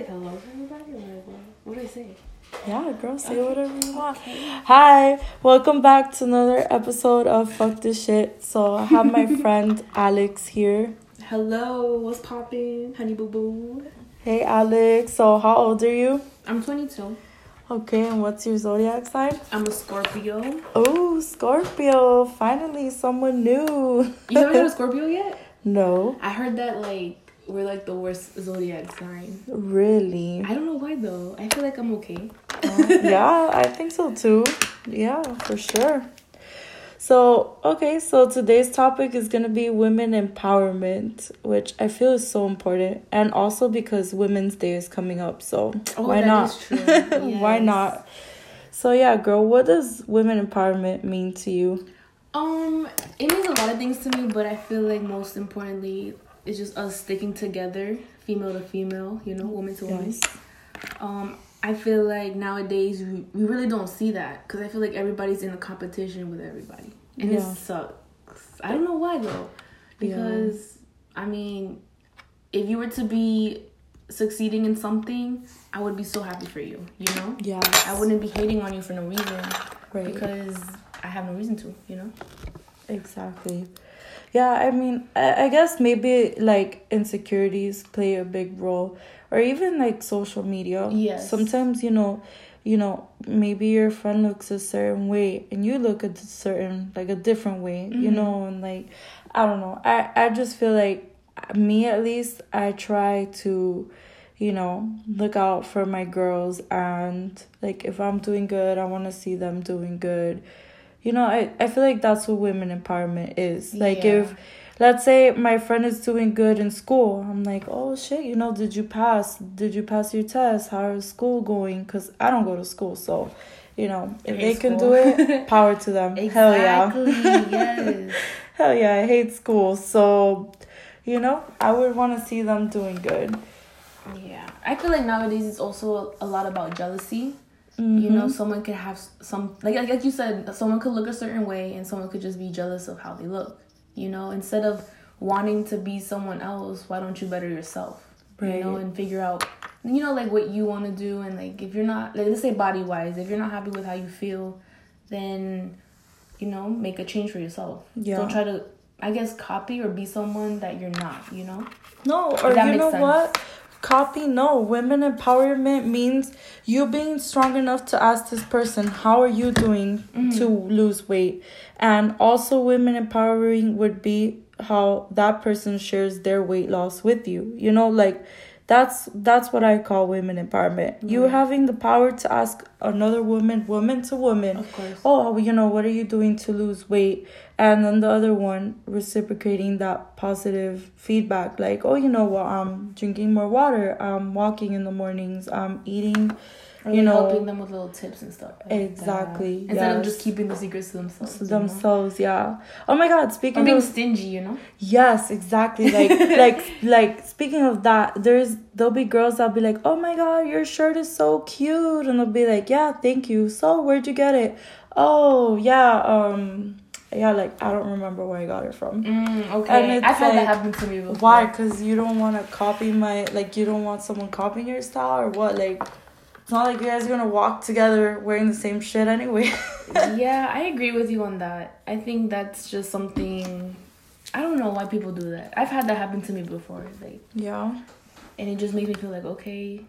like hello to everybody? Or what, do I say? Yeah, girl, say Okay. whatever you want. Okay. Hi, welcome back to another episode of Fuck This Shit. So I have my friend Alex here. Hello, what's poppin', honey boo boo? Hey Alex, so how old are you? I'm 22. Okay, and what's your zodiac sign? I'm a Scorpio. Oh, Scorpio. Finally, someone new. You haven't heard of Scorpio yet? no, I heard that like we're like the worst zodiac sign. really. I don't know why though. I feel like I'm okay. yeah, I think so too. Yeah, for sure. So, okay, so today's topic is going to be women empowerment, which I feel is so important. And also because Women's Day is coming up. So, Oh, why not? true. why not? So, yeah, girl, what does women empowerment mean to you? Um, it means a lot of things to me, but I feel like most importantly, it's just us sticking together, female to female, you know, woman to woman. Yes. Um, I feel like nowadays we, we really don't see that because I feel like everybody's in a competition with everybody, and Yeah. it sucks. I don't know why though, Yeah. because I mean, if you were to be succeeding in something, I would be so happy for you. You know, Yeah. I wouldn't be hating on you for no reason Right. because I have no reason to. You know. Exactly. Yeah, I mean, I, I guess maybe like insecurities play a big role, or even like social media. Yes. Sometimes you know, you know, maybe your friend looks a certain way, and you look a certain like a different way. You Mhm. know, and like, I don't know. I I just feel like me at least I try to you know look out for my girls and like if i'm doing good i want to see them doing good you know I, I feel like that's what women empowerment is. Like Yeah. if let's say my friend is doing good in school i'm like oh shit you know did you pass did you pass your test? How is school going? Because i don't go to school so you know if they can do it power to them. Hell yeah. Yes. hell yeah i hate school. So you know i would want to see them doing good. Yeah, I feel like nowadays it's also a lot about jealousy. You Mm-hmm. know, someone could have some like like like you said, someone could look a certain way, and someone could just be jealous of how they look. You know, instead of wanting to be someone else, why don't you better yourself? Right. You know, and figure out, you know, like what you want to do, and like if you're not, like let's say body wise, if you're not happy with how you feel, then, you know, make a change for yourself. Yeah. Don't try to, I guess, copy or be someone that you're not. You know. No, or that you makes know sense. what? Copy no. Women empowerment means you being strong enough to ask this person, how are you doing Mm-hmm. to lose weight? And also women empowering would be how that person shares their weight loss with you. You know, like that's that's what I call women empowerment. You Right. having the power to ask another woman, woman to woman, Of course. oh, you know, what are you doing to lose weight? And then the other one reciprocating that positive feedback, like, oh, you know what, I'm drinking more water, I'm walking in the mornings, I'm eating, Or you know, helping them with little tips and stuff. like Exactly, that. Instead of just keeping the secrets to themselves. to you know? themselves, yeah. Oh my God, Or speaking being of stingy, you know? Yes, exactly. Like like like speaking of that, there's there'll be girls that'll be like, Oh my god, your shirt is so cute and they'll be like, Yeah, thank you. So where'd you get it? Oh yeah, um yeah, like I don't remember where I got it from. Mm, okay. I've had that like, happen to me before. Why? Cause you don't wanna copy my like you don't want someone copying your style or what? Like it's not like you guys are gonna walk together wearing the same shit anyway. yeah, I agree with you on that. I think that's just something. I don't know why people do that. I've had that happen to me before. Like, yeah. and it just makes me feel like, okay,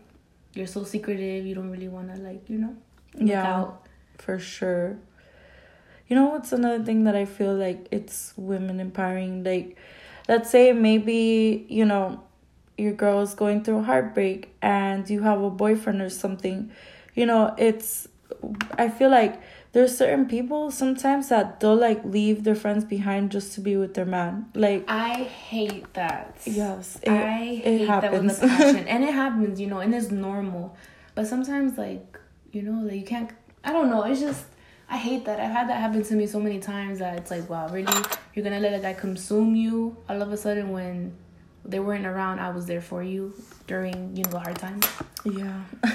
you're so secretive. You don't really want to, like, you know, Yeah. out. for sure. You know what's another thing that I feel like it's women empowering? Like, let's say maybe, you know, your girl is going through a heartbreak and you have a boyfriend or something. You know, it's, I feel like there's certain people sometimes that they'll like leave their friends behind just to be with their man. Like, I hate that. yes, it, I hate that with passion, and it happens, you know, and it's normal. But sometimes, like, you know, like you can't. I don't know. It's just I hate that. I've had that happen to me so many times that it's like, wow, really, you're gonna let a guy consume you all of a sudden when they weren't around. I was there for you during you know the hard times. yeah.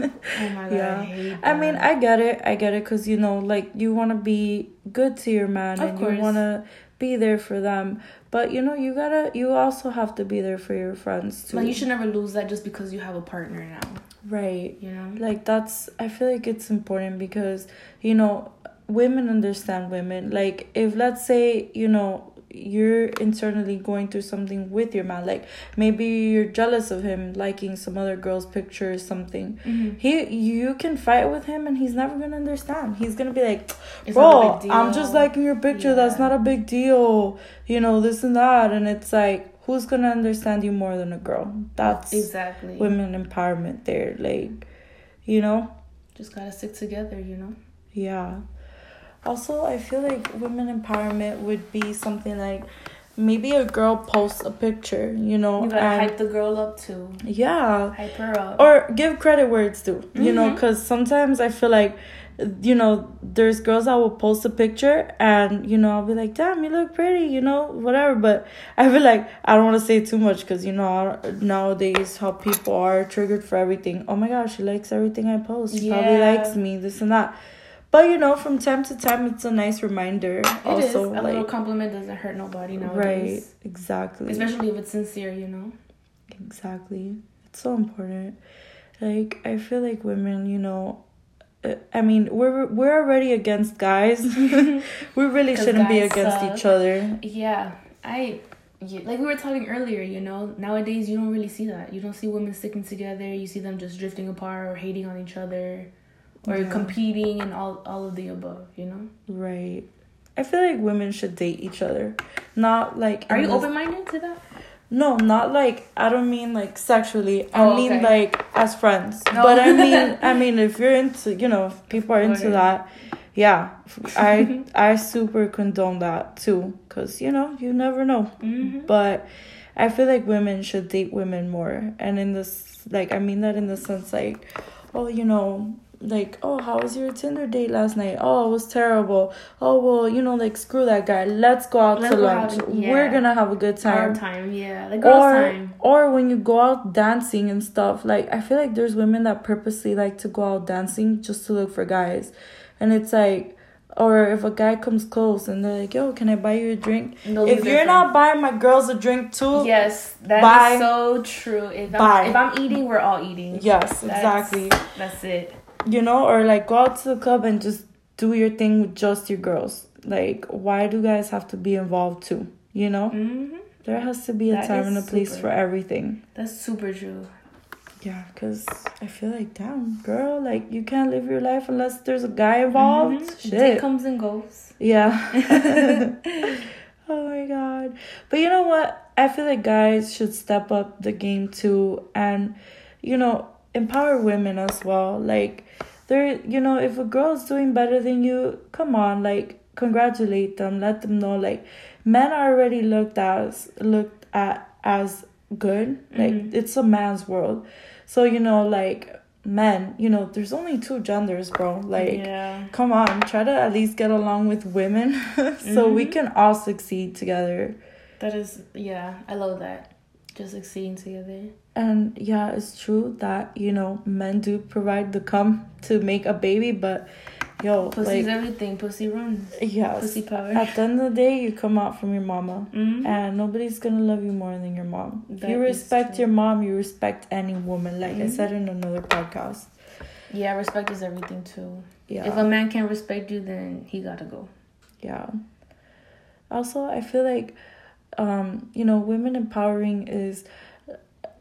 Oh my god, Yeah. I hate. I mean. I get it. I get it because you know, like you want to be good to your man Of and course. you want to be there for them. But you know, you gotta, you also have to be there for your friends too. Like you should never lose that just because you have a partner now. Right. You know. Like that's, I feel like it's important because you know, women understand women. Like if let's say you know you're internally going through something with your man. Like maybe you're jealous of him liking some other girl's picture or something. Mhm. he you can fight with him and he's never gonna understand. He's gonna be like It's not a bro i'm just liking your picture. That's not a big deal. You know this and that. And it's like who's gonna understand you more than a girl? That's Exactly. women empowerment there. Like you know? Just gotta stick together, you know. yeah. Also, I feel like women empowerment would be something like maybe a girl posts a picture, you know, You gotta and hype the girl up too. yeah, Hype her up. or give credit where it's due, you know, mm-hmm. because sometimes I feel like, you know, there's girls that will post a picture and you know I'll be like, damn, you look pretty, you know, whatever. But I feel like I don't want to say too much because you know nowadays how people are triggered for everything. Oh my gosh, she likes everything I post. She probably likes me, this and that. But you know, from time to time, it's a nice reminder. It is. also, A like little compliment doesn't hurt nobody nowadays. right, exactly, Especially if it's sincere, you know. Exactly. It's so important. Like I feel like women, you know, uh, I mean, we're we're already against guys. we really shouldn't be against suck. each other. Yeah, I yeah, like we were talking earlier. You know, nowadays you don't really see that. You don't see women sticking together. You see them just drifting apart or hating on each other, or Yeah. competing and all all of the above. You know. Right. I feel like women should date each other. Not like Are you open minded to that? No, not like I don't mean like sexually. I Oh, mean okay. like as friends. No. But I mean I mean if you're into you know, if people are into that, yeah. I I super condone that too cuz you know, you never know. Mm-hmm. But I feel like women should date women more. And in this like I mean that in the sense like oh, you know, like, oh, how was your Tinder date last night? Oh, it was terrible. Oh, well, you know, like, screw that guy. Let's go out Let's to go lunch. have- yeah. We're gonna have a good Our time time, yeah, the girls' or time. or when you go out dancing and stuff like i feel like there's women that purposely like to go out dancing just to look for guys and it's like or if a guy comes close and they're like yo can i buy you a drink if you're not buying my girls a drink too Yes, that is Bye. so true. If I'm, if I'm eating, we're all eating. yes That's- exactly That's it. You know or like go out to the club and just do your thing with just your girls like why do guys have to be involved too you know hmm there has to be a That time and a place super. for everything That's super true. Yeah, because I feel like, damn, girl, like you can't live your life unless there's a guy involved. Mhm. Shit. Dick comes and goes. yeah. oh my god. But you know what? I feel like guys should step up the game too and, you know, empower women as well. Like, there, you know, if a girl's doing better than you, come on, like, congratulate them. Let them know, like, men are already looked as looked at as good. Like, Mhm. it's a man's world. So, you know, like, men, you know, there's only two genders, bro. Like, yeah. come on, try to at least get along with women so we Mhm. can all succeed together. That is, yeah, I love that. Just succeeding together. And yeah, it's true that, you know, men do provide the cum to make a baby, but yo, Pussy's like, everything. Pussy runs. yes. Pussy power. At the end of the day, you come out from your mama. Mhm. And nobody's gonna love you more than your mom. If That you respect your mom, you respect any woman, like I Mhm. said in another podcast. Yeah, respect is everything too. Yeah. If a man can't respect you, then he gotta go. yeah also i feel like um you know women empowering is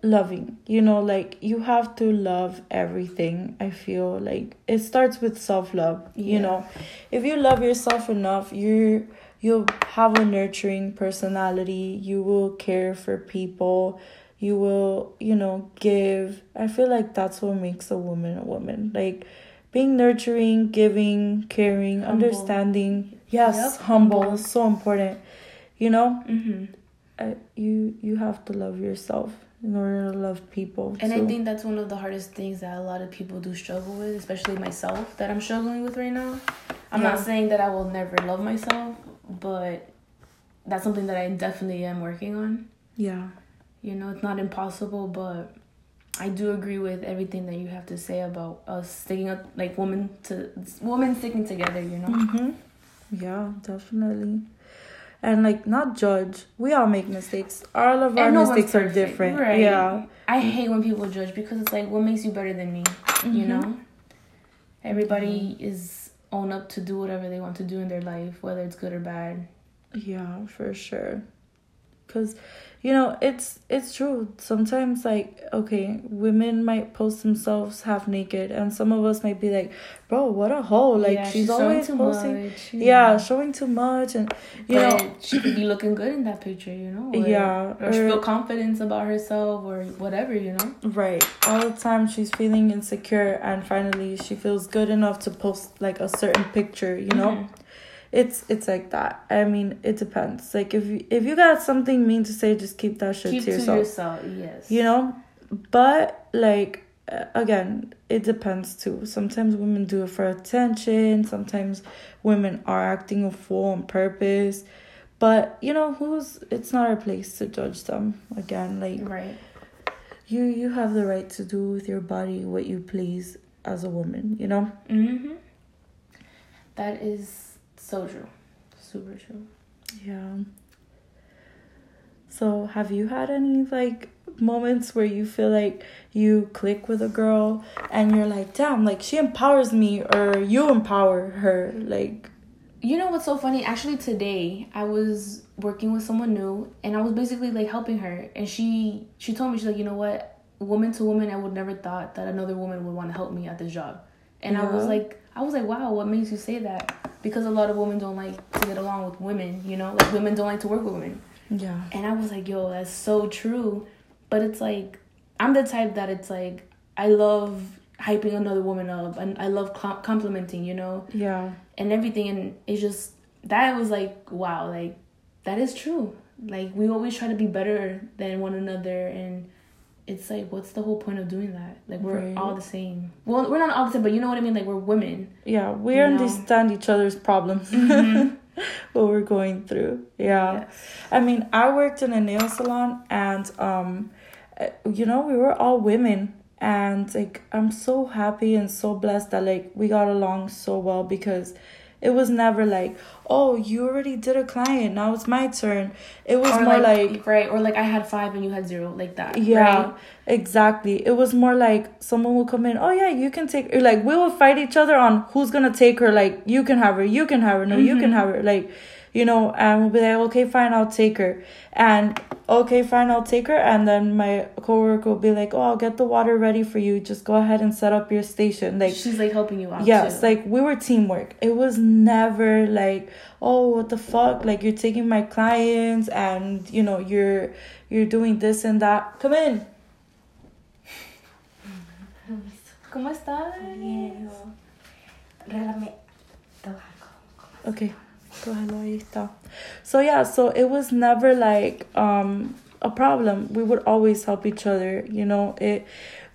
loving. You know like you have to love everything i feel. Like it starts with self-love you Yeah. know. If you love yourself enough you you'll have a nurturing personality. You will care for people. You will you know give. I feel like that's what makes a woman a woman. Like being nurturing giving caring Humble. understanding. Yes Yep, humble humble. is so important you know? Mm-hmm. uh, you you have to love yourself in order to love people And I think that's one of the hardest things that a lot of people do struggle with, especially myself, that I'm struggling with right now. I'm Yeah. not saying that I will never love myself, but that's something that I definitely am working on. yeah You know, it's not impossible, but I do agree with everything that you have to say about us sticking up, like women to women sticking together. You know. hmm Yeah, definitely. And like not judge. We all make mistakes. All of our no mistakes are different. right. Yeah. I hate when people judge because it's like, what makes you better than me? You Mhm. know? Everybody is own up to do whatever they want to do in their life, whether it's good or bad. Yeah, for sure. Cuz you know, it's it's true. Sometimes like okay, women might post themselves half naked and some of us might be like, "Bro, what a hoe. Like Yeah, she's, showing always too posting much. Yeah, showing too much and you but know, she could be looking good in that picture, you know? Or, Yeah, Or she or- feel confidence about herself or whatever, you know? Right. All the time she's feeling insecure and finally she feels good enough to post like a certain picture, you know? Mhm. It's it's like that. I mean, it depends. Like if you if you got something mean to say, just keep that shit Keep to to yourself. yourself, yes. You know? But like again, it depends too. Sometimes women do it for attention, sometimes women are acting a fool on purpose. But you know, who's it's not our place to judge them. Again, like Right. you you have the right to do with your body what you please as a woman you know Mm-hmm. That is so true. Super true. yeah so have you had any like moments where you feel like you click with a girl and you're like damn like she empowers me or you empower her like You know what's so funny? Actually, today I was working with someone new, and I was basically like helping her, and she she told me she's like, you know what, woman to woman, I would never thought that another woman would want to help me at this job, and I was like, I was like, wow, what makes you say that? Because a lot of women don't like to get along with women, you know, like women don't like to work with women, yeah. And I was like, yo, that's so true, but it's like I'm the type that it's like I love hyping another woman up, and I love com- complimenting, you know? Yeah. And everything and it's just that was like wow like that is true. Like we always try to be better than one another and it's like what's the whole point of doing that? Like we're Right. all the same. Well we're not all the same but you know what i mean? Like we're women. Yeah we You know? understand each other's problems. What we're going through. Yeah. Yes. I mean, I worked in a nail salon and um uh, you know, we were all women. And like I'm so happy and so blessed that like we got along so well because it was never like, "Oh, you already did a client, now it's my turn." It was or more like, right or like i had five and you had zero like that yeah, right? exactly. It was more like someone will come in, "Oh yeah, you can take or like we will fight each other on who's going to take her like you can have her, you can have her, no, you can Mhm. have her." Like you know, and we'll be like, okay, fine, I'll take her. And okay, fine, I'll take her. And then my coworker will be like, oh, I'll get the water ready for you. Just go ahead and set up your station. Like, she's like helping you out yes, too. like we were teamwork. It was never like, oh, what the fuck? Like you're taking my clients and you know you're you're doing this and that. Come in. ¿Cómo estás? Regálame. Okay. Ahead, ahí está. So yeah, so it was never like um a problem. We would always help each other, you know. It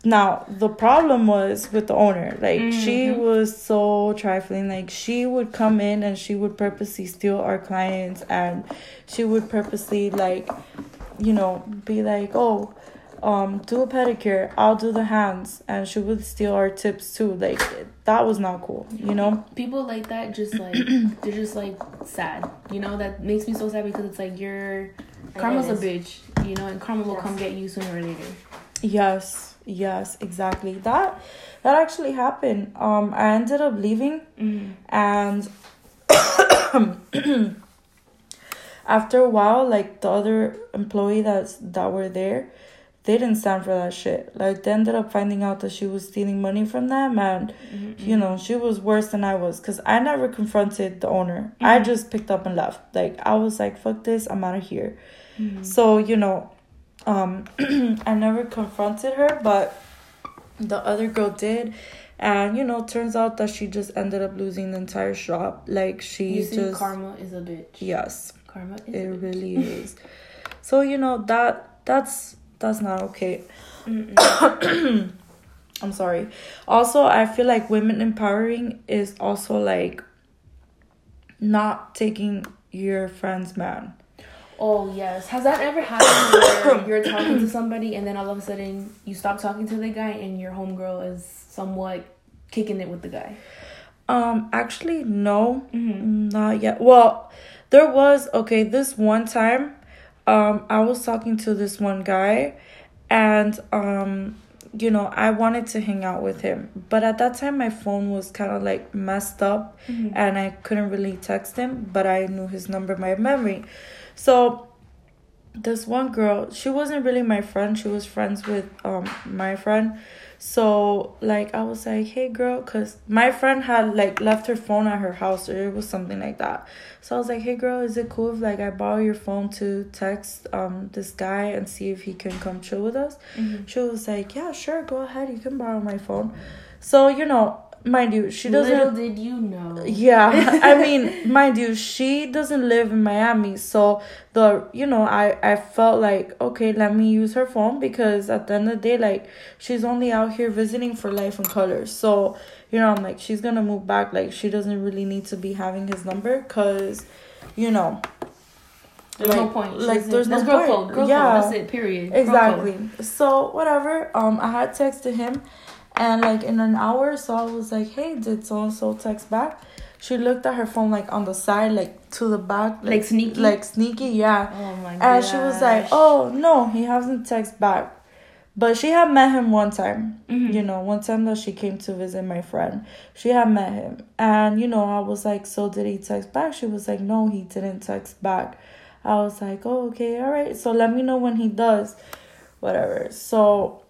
now the problem was with the owner. Like she Mhm. was so trifling. Like she would come in and she would purposely steal our clients and she would purposely like you know, be like, "Oh, um do a pedicure, I'll do the hands." And she would steal our tips too. Like that was not cool, you know? people like that just like they're just like sad you know that makes me so sad because it's like you're karma's a bitch you know and karma will Yes. come get you sooner or later Yes, yes, exactly. That that actually happened. Um I ended up leaving mm-hmm. and after a while like the other employee that's that were there they didn't stand for that shit like they ended up finding out that she was stealing money from them and Mm-hmm. you know she was worse than i was because i never confronted the owner i Mhm. just picked up and left like i was like fuck this i'm out of here Mhm. so, you know, um I never confronted her, but the other girl did. And you know, turns out that she just ended up losing the entire shop. Like she you just karma is a bitch Yes, karma is it really is. So, you know, that that's that's not okay. I'm sorry. Also, I feel like women empowering is also like not taking your friend's man. oh yes has that ever happened where you're talking to somebody and then all of a sudden you stop talking to the guy and your homegirl is somewhat kicking it with the guy Um, actually, no, mm-hmm. not yet. Well, there was okay this one time um i was talking to this one guy and um you know i wanted to hang out with him but at that time my phone was kind of like messed up Mhm. and i couldn't really text him but i knew his number by memory so this one girl she wasn't really my friend she was friends with um my friend so like i was like hey girl because my friend had like left her phone at her house or it was something like that. So i was like hey girl is it cool if like i borrow your phone to text um this guy and see if he can come chill with us? Mhm. she was like yeah sure go ahead you can borrow my phone. So you know mind you she doesn't Little did you know. yeah i mean mind you she doesn't live in miami so the you know i i felt like okay let me use her phone because at the end of the day like she's only out here visiting for Life in Colors so you know i'm like she's gonna move back like she doesn't really need to be having his number because you know There's no like- point. like, She's- there's no girl point. code. Girl Yeah. code. That's it. Period. Exactly so whatever um i had texted him and like in an hour so i was like hey did so and so text back? She looked at her phone like on the side like to the back. Like sneaky? like sneaky yeah. Oh my god. and she was like oh no he hasn't text back. But she had met him one time Mhm. you know one time that she came to visit my friend. She had met him. And you know i was like so did he text back? She was like no he didn't text back. I was like oh okay all right. So let me know when he does. Whatever. So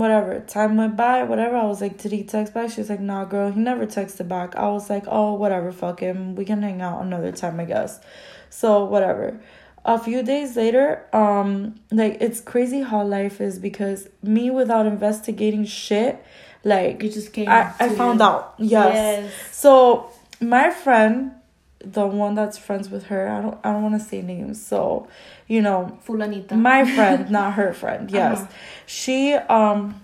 whatever time went by whatever i was like did he text back she was like nah girl he never texted back i was like oh whatever fuck him we can hang out another time i guess so whatever a few days later um like it's crazy how life is because me without investigating shit like it just came. i, I found you. out yes. Yes. so my friend the one that's friends with her i don't i don't want to say names so you know Fulanita. my friend not her friend yes Uh-huh. she um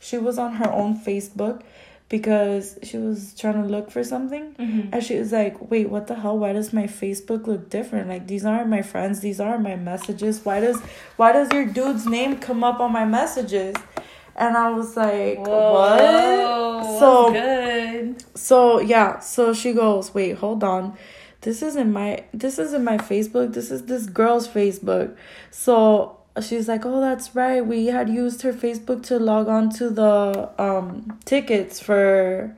she was on her own facebook because she was trying to look for something Mhm. and she was like wait what the hell why does my facebook look different like these aren't my friends these aren't my messages why does why does your dude's name come up on my messages and i was like what So- good. so yeah, so she goes, "Wait, hold on. This isn't my this isn't my Facebook. This is this girl's Facebook." So she's like, "Oh, that's right. We had used her Facebook to log on to the um tickets for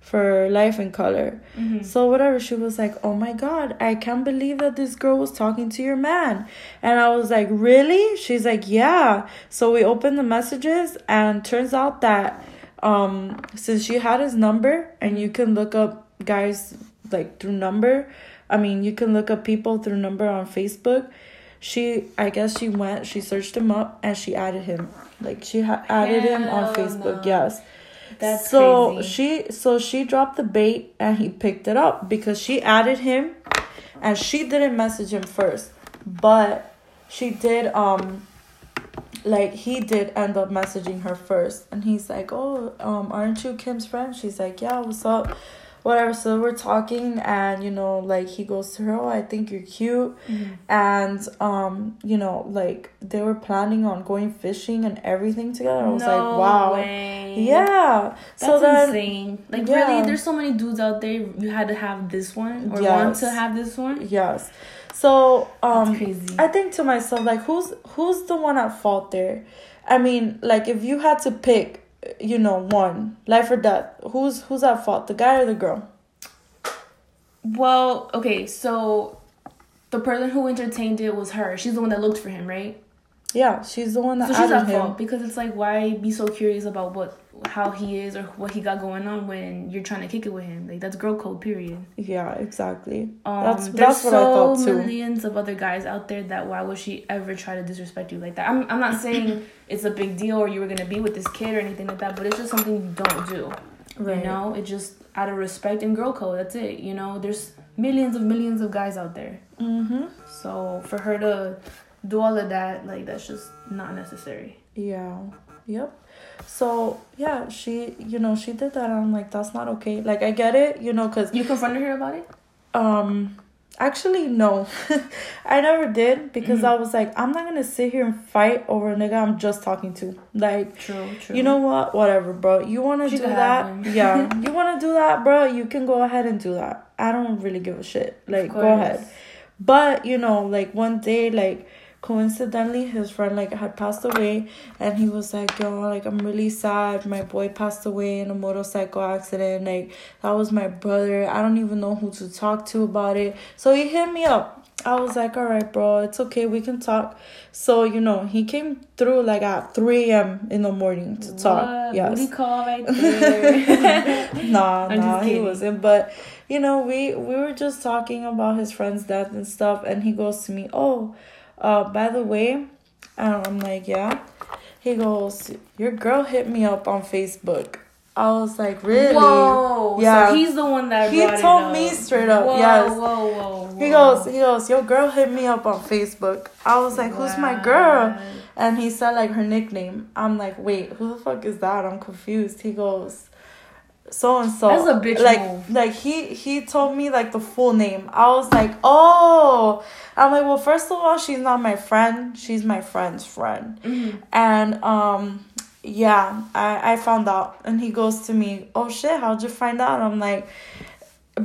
for Life in Color." Mhm. So whatever, she was like, "Oh my god, I can't believe that this girl was talking to your man." And I was like, "Really?" She's like, "Yeah." So we opened the messages and turns out that um since she had his number and you can look up guys like through number, I mean, you can look up people through number on Facebook. She I guess she went, she searched him up and she added him. Like she ha- added him on Facebook. no. Yes. That's so crazy. she so she dropped the bait and he picked it up because she added him and she didn't message him first but she did um like he did end up messaging her first and he's like oh um aren't you kim's friend she's like yeah what's up whatever so we're talking and you know like he goes to her oh i think you're cute Mhm. and um you know like they were planning on going fishing and everything together i was like No wow way. yeah. That's so then insane. Like Yeah. really, there's so many dudes out there. You had to have this one or want to have this one. yes. So um. I think to myself like who's who's the one at fault there? I mean, like if you had to pick, you know, one, life or death, who's who's at fault? The guy or the girl? well, okay, so the person who entertained it was her. She's the one that looked for him, right? Yeah, she's the one that So she's at him. fault because it's like why be so curious about what how he is or what he got going on when you're trying to kick it with him. Like that's girl code. Period. Yeah, exactly. Um, That's- there's that's what I thought too. millions of other guys out there that why would she ever try to disrespect you like that? I'm I'm not saying it's a big deal or you were gonna be with this kid or anything like that, but it's just something you don't do. Right. You know, it just out of respect and girl code. That's it. You know, there's millions of millions of guys out there. Mm-hmm. So for her to do all of that, like that's just not necessary. Yeah. Yep. So yeah, she you know she did that. And I'm like that's not okay. Like I get it, you know, cause You confronted her about it? Um, actually, no, I never did because Mhm. I was like, I'm not gonna sit here and fight over a nigga I'm just talking to. Like, True, true. you know what? Whatever, bro. You wanna She do that? yeah, you wanna do that, bro? You can go ahead and do that. I don't really give a shit. Like, go ahead. But you know, like one day, like coincidentally his friend like had passed away and he was like yo like i'm really sad my boy passed away in a motorcycle accident like that was my brother i don't even know who to talk to about it so he hit me up I was like, all right, bro, it's okay, we can talk. So, you know, he came through like at 3 a.m. in the morning to talk. What? Yes. Booty call right there. nah, I'm nah, he wasn't. But you know, we we were just talking about his friend's death and stuff, and he goes to me, "Oh, uh, by the way," and I'm like, "Yeah." He goes, "Your girl hit me up on Facebook." I was like, "Really?" Whoa. Yeah. So he's the one that He told me straight up, Whoa, yes. Whoa, whoa, whoa. He goes, he goes, "Your girl hit me up on Facebook." I was like, "Who's my girl?" And he said like her nickname. I'm like, "Wait, who the fuck is that?" I'm confused. He goes, "So and so." That's a bitch like move. like he he told me like the full name. I was like, "Oh." I'm like, "Well, first of all, she's not my friend. She's my friend's friend." Mhm. And um yeah, I I found out and he goes to me, "Oh shit, how'd you find out?" I'm like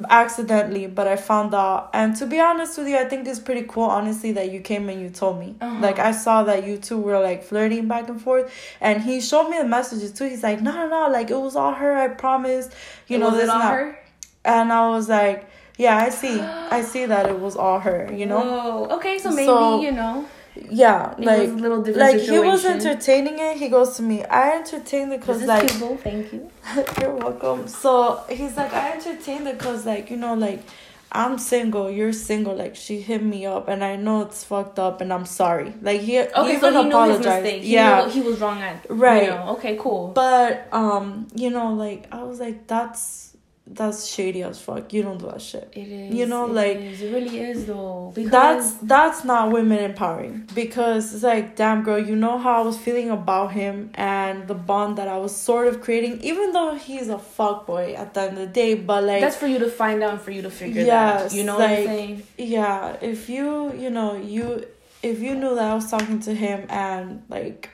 accidentally, but I found out. And to be honest with you, I think it's pretty cool honestly that you came and you told me. Uh-huh. Like I saw that you two were like flirting back and forth and he showed me the messages too. He's like, "No, no, no, like it was all her, I promise." You know Was this it and that. And I was like, "Yeah, I see. I see that it was all her, you know?" Whoa. Okay, so maybe So, you know Yeah, it like little different like situation. he was entertaining it. He goes to me, "I entertained it because like cute, thank you. You're welcome. So he's like, I entertained it because, like, you know, like, I'm single, you're single. Like, she hit me up, and I know it's fucked up, and I'm sorry. Like, he, he Okay, even so he knew his apologized. mistake. He yeah. knew he was wrong at Right. You know. Okay, cool. But, um, you know, like, I was like, that's that's shady as fuck. You don't do that shit. it is. you know, it like- is. it really is though. Because That's that's not women empowering because it's like, damn girl, you know how I was feeling about him and the bond that I was sort of creating, even though he's a fuck boy at the end of the day. But like, that's for you to find out and for you to figure that Yes, out. You know what I'm like- saying? yeah if you you know you if you knew that i was talking to him and like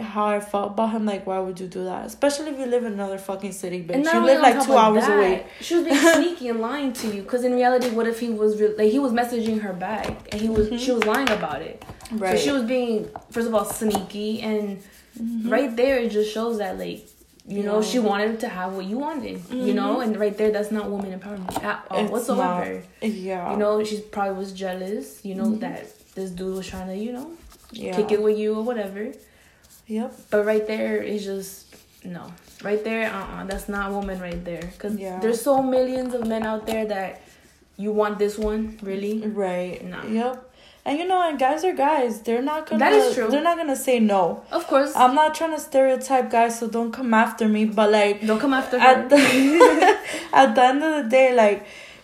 how i felt about him like why would you do that especially if you live in another fucking city bitch you live like two hours that, away She was being sneaky and lying to you. Because in reality, what if he was re- like he was messaging her back and he was Mhm. she was lying about it. right So she was being first of all sneaky and Mhm. right there it just shows that like you know Yeah. she wanted to have what you wanted. You know, Mhm. and right there that's not woman empowerment at all It's whatsoever. yeah You know, she probably was jealous. You know Mhm. that this dude was trying to you know yeah kick it with you or whatever. Yep But right there is just no. Right there, uh uh that's not woman right there. Cause Yeah. there's so millions of men out there that you want this one really. right No. yep and you know and guys are guys they're not gonna That is true. they're not gonna say no Of course, i'm not trying to stereotype guys so don't come after me but like don't come after her. at the at the end of the day, like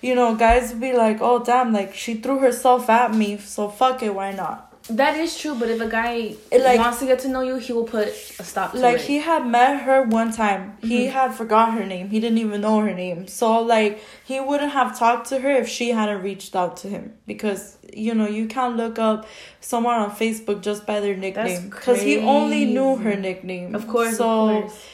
you know, guys be like, "Oh damn, like she threw herself at me, so fuck it, why not?" That is true, but if a guy like- wants to get to know you, he will put a stop to Like it. he had met her one time, he Mhm. had forgot her name, he didn't even know her name, so like he wouldn't have talked to her if she hadn't reached out to him because you know you can't look up someone on Facebook just by their nickname because he only knew her nickname. of course, so of course.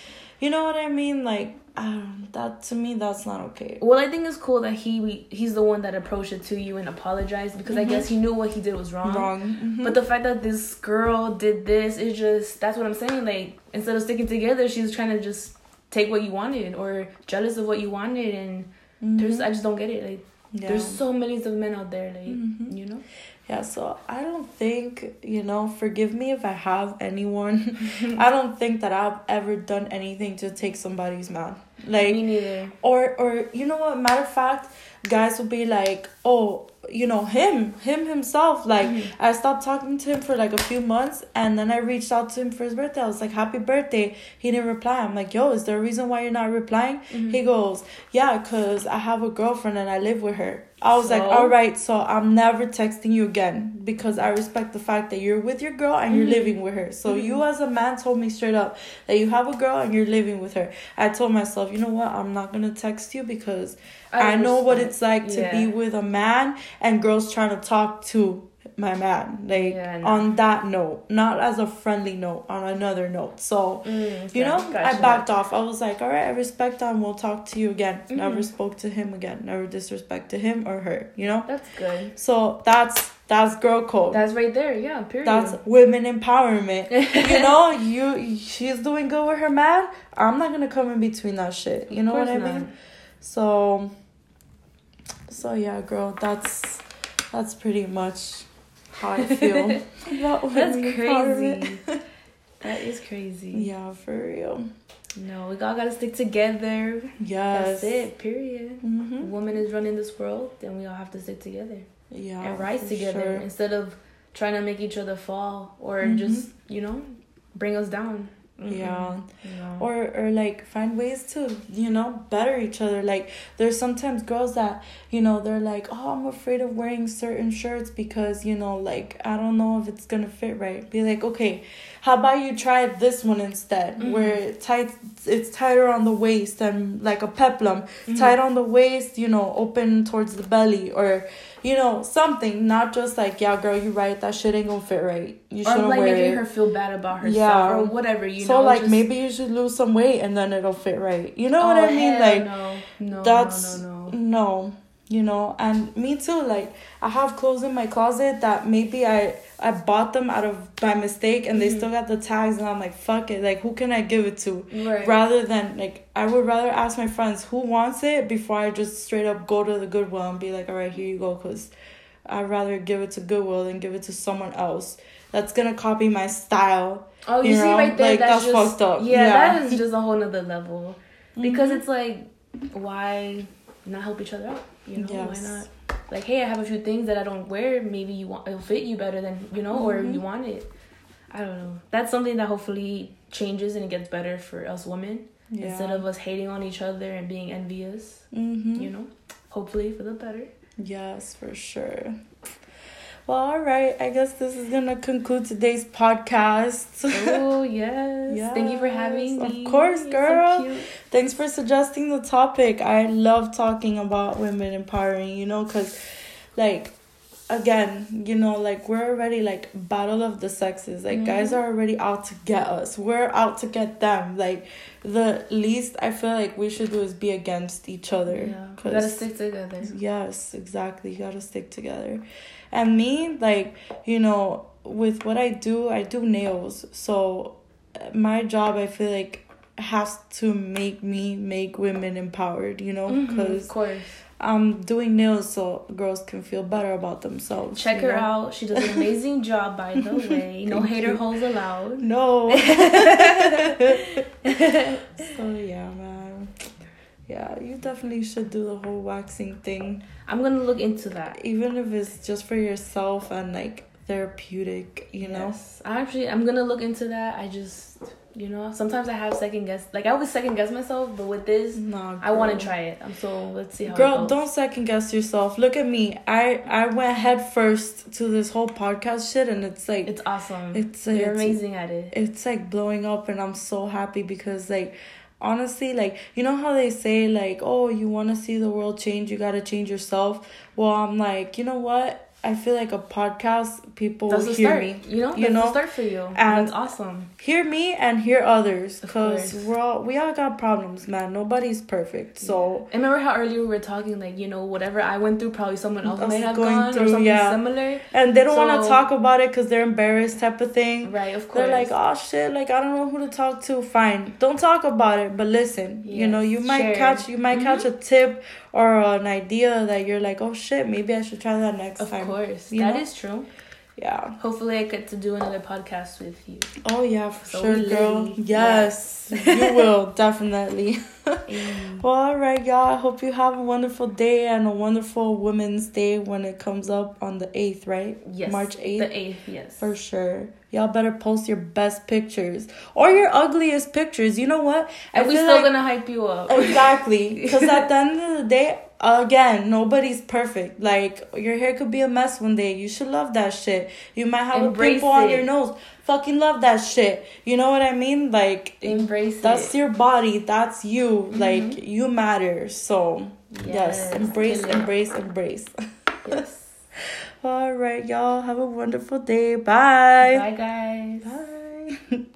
you know what I mean, like. Um, that to me that's not okay. Well, I think it's cool that he he's the one that approached it to you and apologized because I Mhm. guess he knew what he did was wrong. Wrong. Mhm. But the fact that this girl did this is just that's what I'm saying. Like instead of sticking together, she was trying to just take what you wanted or jealous of what you wanted, and there's Mhm. I just don't get it. Like Yeah. there's so millions of men out there, like Mhm. you know. Yeah, so I don't think, you know, forgive me if I have anyone. I don't think that I've ever done anything to take somebody's man. Like Me neither. or or you know what, matter of fact, guys will be like, "Oh, you know, him, him himself like Mhm. I stopped talking to him for like a few months and then I reached out to him for his birthday. I was like, "Happy birthday." He didn't reply. I'm like, "Yo, is there a reason why you're not replying?" Mhm. He goes, Yeah, because I have a girlfriend and I live with her. I was like, All right, so I'm never texting you again because I respect the fact that you're with your girl and you're Mhm. living with her. So Mhm. you, as a man, told me straight up that you have a girl and you're living with her. I told myself, You know what? I'm not going to text you because I, know what it's like to be with a man and girls trying to talk to my man. Like Yeah, no. on that note, not as a friendly note, on another note. So Mm, you okay, know, gotcha. I backed off. I was like, all right, I respect him. We'll talk to you again. Never Mhm. spoke to him again. Never disrespect to him or her. You know. That's good. So that's that's girl code. That's right there. Yeah. Period. That's women empowerment. you know, you she's doing good with her man. I'm not gonna come in between that shit. You know what I mean? not. So so yeah, girl, that's that's pretty much how I feel about That's women crazy. that is crazy. Yeah, for real. No, we all gotta stick together. Yes. That's it. Period. hmm Woman is running this world, then we all have to stick together Yeah. and rise together sure. instead of trying to make each other fall or Mhm. just you know bring us down. Mm-mm. Yeah. No. or or like find ways to you know better each other like there's sometimes girls that you know they're like oh i'm afraid of wearing certain shirts because you know like i don't know if it's gonna fit right be like okay how about you try this one instead Mhm. where it tight it's tighter on the waist and like a peplum Mhm. tight on the waist you know open towards the belly or you know something not just like yeah girl you right that shit ain't gonna fit right you shouldn't like wear making it her feel bad about herself Yeah. or whatever you so know. So like just- maybe you should lose some weight and then it'll fit right. You know what Oh, I mean? Like no, no, that's no, no, no. no, you know. And me too. Like I have clothes in my closet that maybe I I bought them out of by mistake and they Mhm. still got the tags and I'm like fuck it. Like who can I give it to? Right. Rather than like I would rather ask my friends who wants it before I just straight up go to the Goodwill and be like, all right, here you go, cause I'd rather give it to Goodwill than give it to someone else that's gonna copy my style. Oh, you, You see know, right there. like, that's, that's just, fucked up. Yeah, Yeah. that is just a whole nother level. Because Mhm. it's like, why not help each other out? You know, Yes. why not? Like, hey, I have a few things that I don't wear. Maybe you want it'll fit you better than you know, or Mhm. you want it. I don't know. That's something that hopefully changes and it gets better for us women yeah. instead of us hating on each other and being envious. Mhm. You know, hopefully for the better. Yes, for sure. Well, all right. I guess this is gonna conclude today's podcast. oh yes. Thank you for having me. of course, girl. So. Thanks for suggesting the topic. I love talking about women empowering. You know, cause like again, you know, like we're already like battle of the sexes. Like guys Mhm. are already out to get us. We're out to get them. Like the least I feel like we should do is be against each other. Yeah, gotta stick together. Yes, exactly. You gotta stick together. And me, like, you know, with what I do, I do nails. So my job, I feel like, has to make me make women empowered, you know? Because of course. I'm doing nails so girls can feel better about themselves. Check her know? out. She does an amazing job, by the way. No hater you. holes allowed. No. so, yeah, man. Yeah, you definitely should do the whole waxing thing. I'm gonna look into that. even if it's just for yourself and like therapeutic, you know. Yes. I actually, I'm gonna look into that. I just, you know, sometimes I have second guess. Like I always second guess myself, but with this, Nah, I want to try it. I'm so let's see how. it Girl, don't second guess yourself. Look at me. I I went head first to this whole podcast shit, and it's like It's awesome. it's You're it's, amazing at it. It's like blowing up, and I'm so happy because like honestly, like you know how they say like, oh, you want to see the world change, you gotta change yourself. Well, I'm like, you know what? I feel like a podcast, people That's hear start. me. You know, you that's know? start for you. And- that's awesome. hear me and hear others because we're all we all got problems man nobody's perfect so And remember how earlier we were talking, like you know, whatever I went through, probably someone else may have gone or through, something yeah. similar. and they don't want to talk about it because they're embarrassed type of thing Right, of course. they're like oh shit like i don't know who to talk to fine don't talk about it but listen you know you might share. catch you might Mhm. catch a tip or an idea that you're like oh shit maybe i should try that next of time course, you that know? is true. yeah Hopefully, I get to do another podcast with you. oh yeah for So sure girl lady. yes you will definitely Mm. Well, all right, y'all. I hope you have a wonderful day and a wonderful Women's Day when it comes up on the 8th, right? Yes, March 8th. The eighth, yes. For sure. Y'all better post your best pictures or your ugliest pictures. You know what? And we feel still like- gonna hype you up. Exactly. Because at the end of the day, again, nobody's perfect. Like, your hair could be a mess one day. You should love that shit. You might have Embrace a pimple on your nose. Fucking love that shit. You know what I mean? Like, Embrace that's it. your body that's you mm-hmm. like you matter so yes, embrace embrace embrace Yes. All right, y'all. Have a wonderful day. Bye. Bye, guys. Bye.